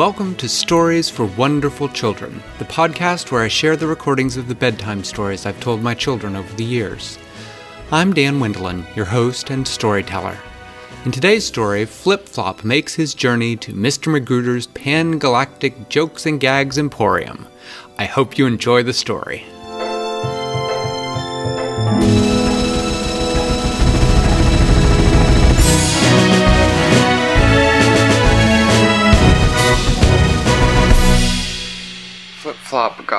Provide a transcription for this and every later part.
welcome to Stories for Wonderful Children, the podcast where I share the recordings of the bedtime stories I've told my children over the years. I'm Dan Wendelin, your host and storyteller. In today's story, Flip Flop makes his journey to Mr. Magruder's pan galactic jokes and gags emporium. I hope you enjoy the story.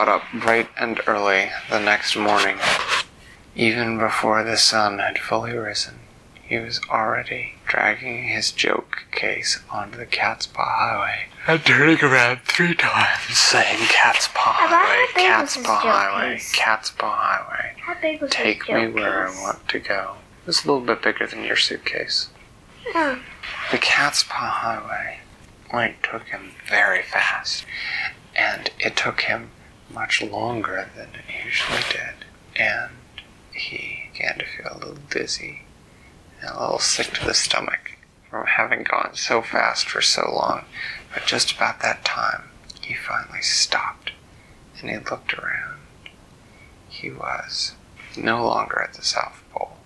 Got up bright and early the next morning. Even before the sun had fully risen, he was already dragging his joke case onto the Cat's Paw Highway and turning around three times, saying Cat's Paw Highway, big Cat's Paw Highway, case? Cat's Paw Highway. How big was Take me joke where case? I want to go. It was a little bit bigger than your suitcase. The Cat's Paw Highway like took him very fast, and it took him much longer than it usually did, and he began to feel a little dizzy and a little sick to the stomach from having gone so fast for so long. But just about that time, he finally stopped and he looked around. He was no longer at the South Pole.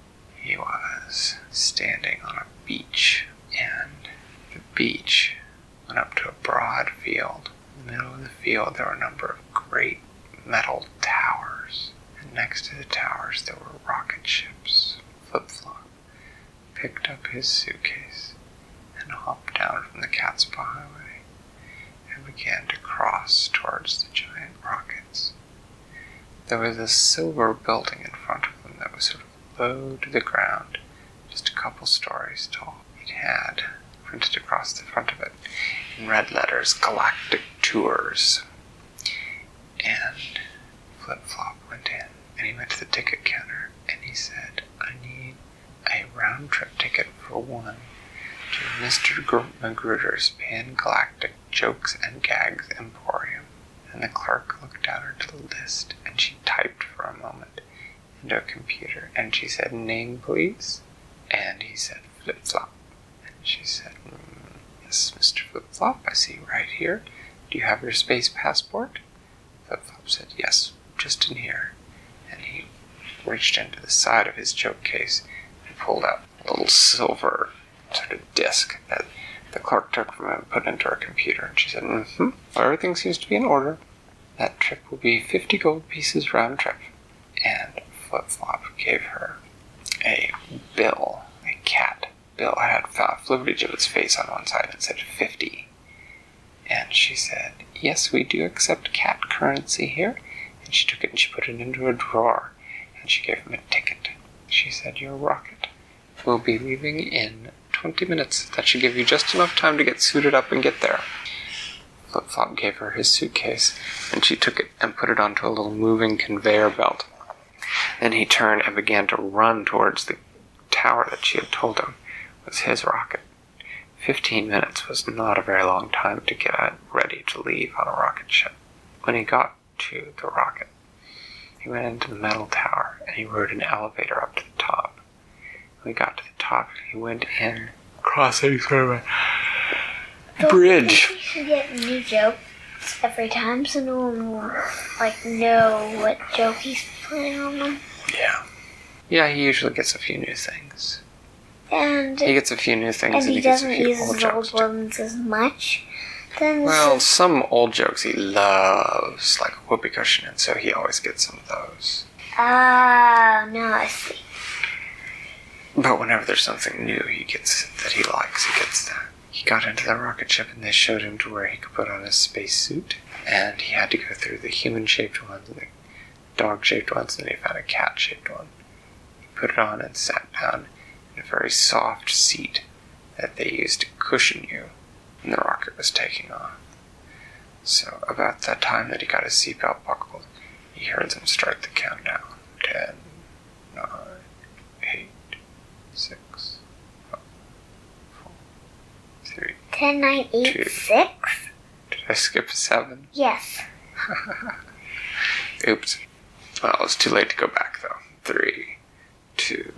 He was standing on a beach, and the beach went up to a broad field. In the middle of the field, there were a number of great metal towers, and next to the towers, there were rocket ships. Flip Flop picked up his suitcase and hopped down from the Cat's Paw Highway and began to cross towards the giant rockets. There was a silver building in front of them that was sort of low to the ground, just a couple stories tall. It had printed across the front of it in red letters Galactic Tours. And Flip Flop went in and he went to the ticket counter and he said, I need a round trip ticket for one to Mr. Gr- Magruder's Pan Galactic Jokes and Gags Emporium. And the clerk looked down into the list and she typed for a moment into a computer and she said, Name, please. And he said, Flip Flop. And she said, "Mm, Yes, Mr. Flip Flop, I see you right here. Do you have your space passport? Flip Flop said, Yes, just in here. And he reached into the side of his joke case and pulled out a little silver sort of disc that the clerk took from him and put into her computer. And she said, Mm hmm, everything seems to be in order. That trip will be 50 gold pieces round trip. And Flip Flop gave her a bill, a cat bill. It had footage of its face on one side and said 50. And she said, Yes, we do accept cat currency here. And she took it and she put it into a drawer. And she gave him a ticket. She said, Your rocket will be leaving in 20 minutes. That should give you just enough time to get suited up and get there. Flip Flop gave her his suitcase, and she took it and put it onto a little moving conveyor belt. Then he turned and began to run towards the tower that she had told him was his rocket. Fifteen minutes was not a very long time to get ready to leave on a rocket ship. When he got to the rocket, he went into the metal tower and he rode an elevator up to the top. When he got to the top, he went in, crossing sort of a bridge. You should get new jokes every time so no one will like know what joke he's playing on them. Yeah. Yeah, he usually gets a few new things. And He gets a few new things and and, he gets a doesn't use old his old ones as much. Then Well, some old jokes he loves, like whoopee cushion, and so he always gets some of those. ah, now I see. But whenever there's something new he gets that he likes, he gets that. He got into the rocket ship and they showed him to where he could put on his space suit. And he had to go through the human shaped ones and the dog shaped ones, and then he found a cat shaped one. He put it on and sat down a very soft seat that they used to cushion you when the rocket was taking off. So, about that time that he got his seatbelt buckled, he heard them start the countdown. Ten, nine, eight, six, five, four, three. Ten, nine, eight, Two. six. Did I skip a seven? Yes. Oops. Well, it's too late to go back though. Three, two.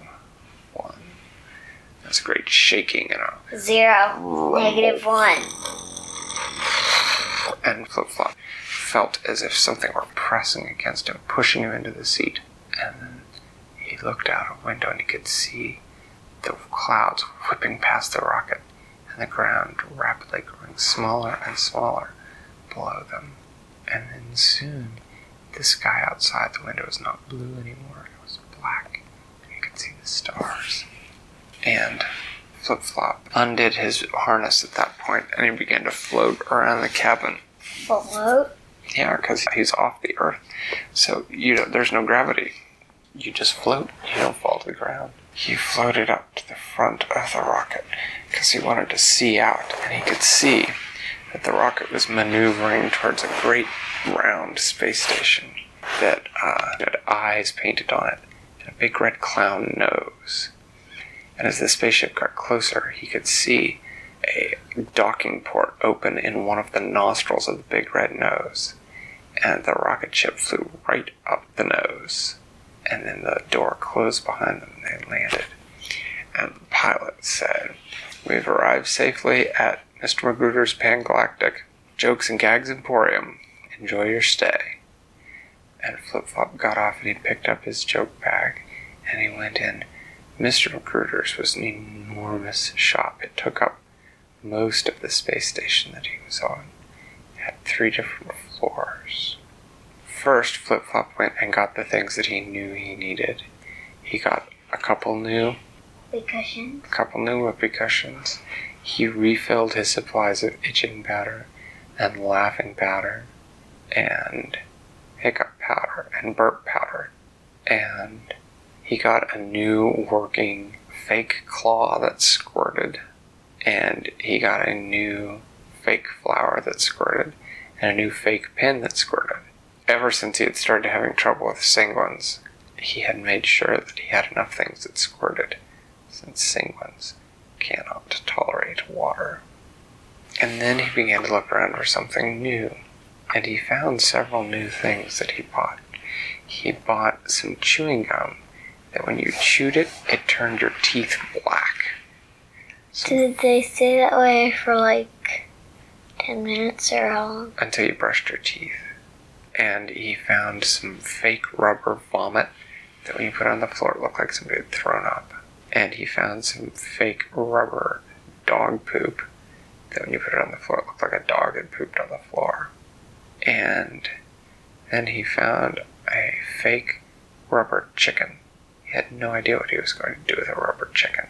That's a great shaking and a Zero. Negative one. and Flip Flop felt as if something were pressing against him, pushing him into the seat. And then he looked out a window and he could see the clouds whipping past the rocket and the ground rapidly growing smaller and smaller below them. And then soon the sky outside the window was not blue anymore, it was black. And you could see the stars. And Flip Flop undid his harness at that point and he began to float around the cabin. Float? Yeah, because he's off the earth. So you know, there's no gravity. You just float. You don't fall to the ground. He floated up to the front of the rocket because he wanted to see out, and he could see that the rocket was maneuvering towards a great round space station that uh, had eyes painted on it and a big red clown nose. And as the spaceship got closer, he could see a docking port open in one of the nostrils of the big red nose. And the rocket ship flew right up the nose. And then the door closed behind them and they landed. And the pilot said, We've arrived safely at Mr. Magruder's Pangalactic Jokes and Gags Emporium. Enjoy your stay. And Flip Flop got off and he picked up his joke bag and he went in. Mr. Magruder's was an enormous shop. It took up most of the space station that he was on. It had three different floors. First, Flip Flop went and got the things that he knew he needed. He got a couple new, cushions. a couple new whoopee cushions. He refilled his supplies of itching powder and laughing powder and hiccup powder and burp powder. And he got a new working fake claw that squirted. And he got a new fake flower that squirted and a new fake pen that squirted. Ever since he had started having trouble with sanguines, he had made sure that he had enough things that squirted, since sanguines cannot tolerate water. And then he began to look around for something new, and he found several new things that he bought. He bought some chewing gum that when you chewed it, it turned your teeth black. So Did they stay that way for like 10 minutes or how long? until you brushed your teeth. And he found some fake rubber vomit that when you put it on the floor, it looked like somebody had thrown up. And he found some fake rubber dog poop that when you put it on the floor, it looked like a dog had pooped on the floor. And then he found a fake rubber chicken. He had no idea what he was going to do with a rubber chicken,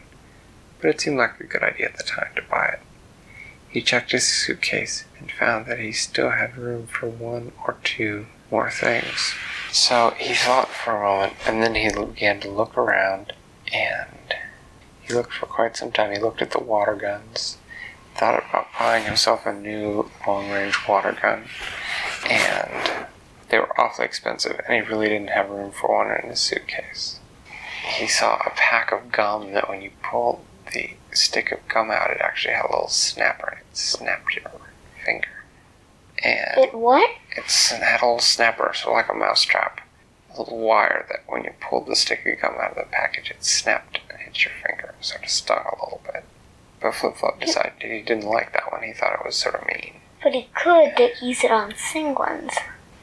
but it seemed like a good idea at the time to buy it. He checked his suitcase and found that he still had room for one or two more things. So he thought for a moment, and then he began to look around, and he looked for quite some time. He looked at the water guns, thought about buying himself a new long range water gun, and they were awfully expensive, and he really didn't have room for one in his suitcase. He saw a pack of gum that when you pulled the stick of gum out, it actually had a little snapper, and it snapped your finger. And It what? it's it had a little snapper, so like a mousetrap. A little wire that when you pulled the stick of gum out of the package, it snapped and hit your finger, sort of stung a little bit. But Flip Flop decided he didn't like that one. He thought it was sort of mean. But he could use it on singlins.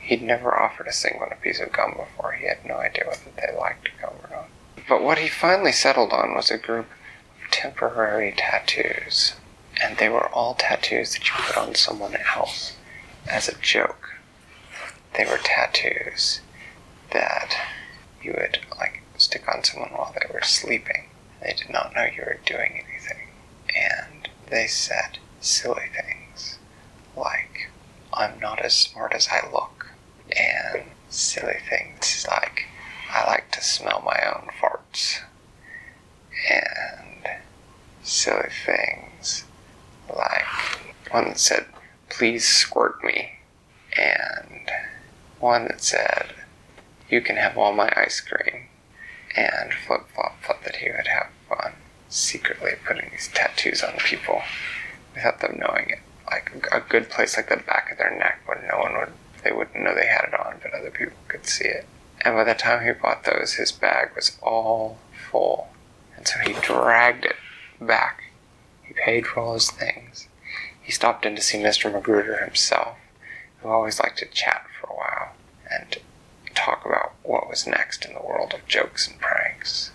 He'd never offered a single a piece of gum before. He had no idea whether they liked gum or not. But what he finally settled on was a group of temporary tattoos. And they were all tattoos that you put on someone else as a joke. They were tattoos that you would like stick on someone while they were sleeping. They did not know you were doing anything. And they said silly things like, I'm not as smart as I look. And silly things like, I like to smell my own. And silly things like one that said, please squirt me. And one that said, you can have all my ice cream. And Flip Flop thought that he would have fun secretly putting these tattoos on people without them knowing it. Like a good place like the back of their neck where no one would, they wouldn't know they had it on, but other people could see it. And by the time he bought those, his bag was all full. And so he dragged it back. He paid for all his things. He stopped in to see Mr. Magruder himself, who always liked to chat for a while and talk about what was next in the world of jokes and pranks.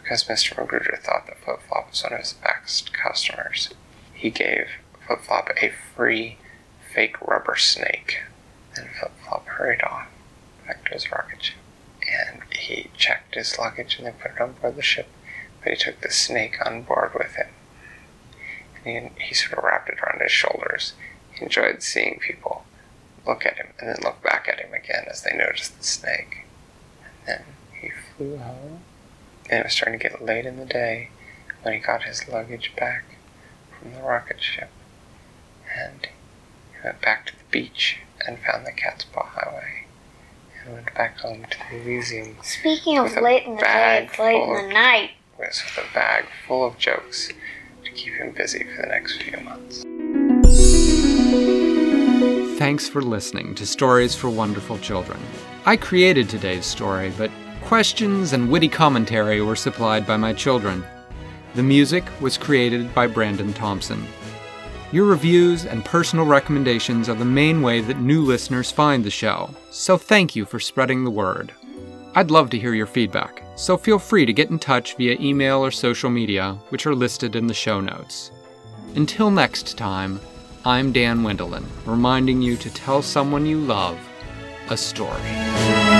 Because Mr. Magruder thought that Flip Flop was one of his best customers, he gave Flip Flop a free fake rubber snake. and Flip Flop hurried off back to his rocket ship. And he checked his luggage and then put it on board the ship, but he took the snake on board with him. And he, he sort of wrapped it around his shoulders. He enjoyed seeing people look at him and then look back at him again as they noticed the snake. And then he flew home. And it was starting to get late in the day when he got his luggage back from the rocket ship. And he went back to the beach and found the Cat's Paw Highway and went back home to the Elysium Speaking of late in the day, it's late in the night. Was with a bag full of jokes to keep him busy for the next few months. Thanks for listening to Stories for Wonderful Children. I created today's story, but questions and witty commentary were supplied by my children. The music was created by Brandon Thompson. Your reviews and personal recommendations are the main way that new listeners find the show, so thank you for spreading the word. I'd love to hear your feedback, so feel free to get in touch via email or social media, which are listed in the show notes. Until next time, I'm Dan Wendelin, reminding you to tell someone you love a story.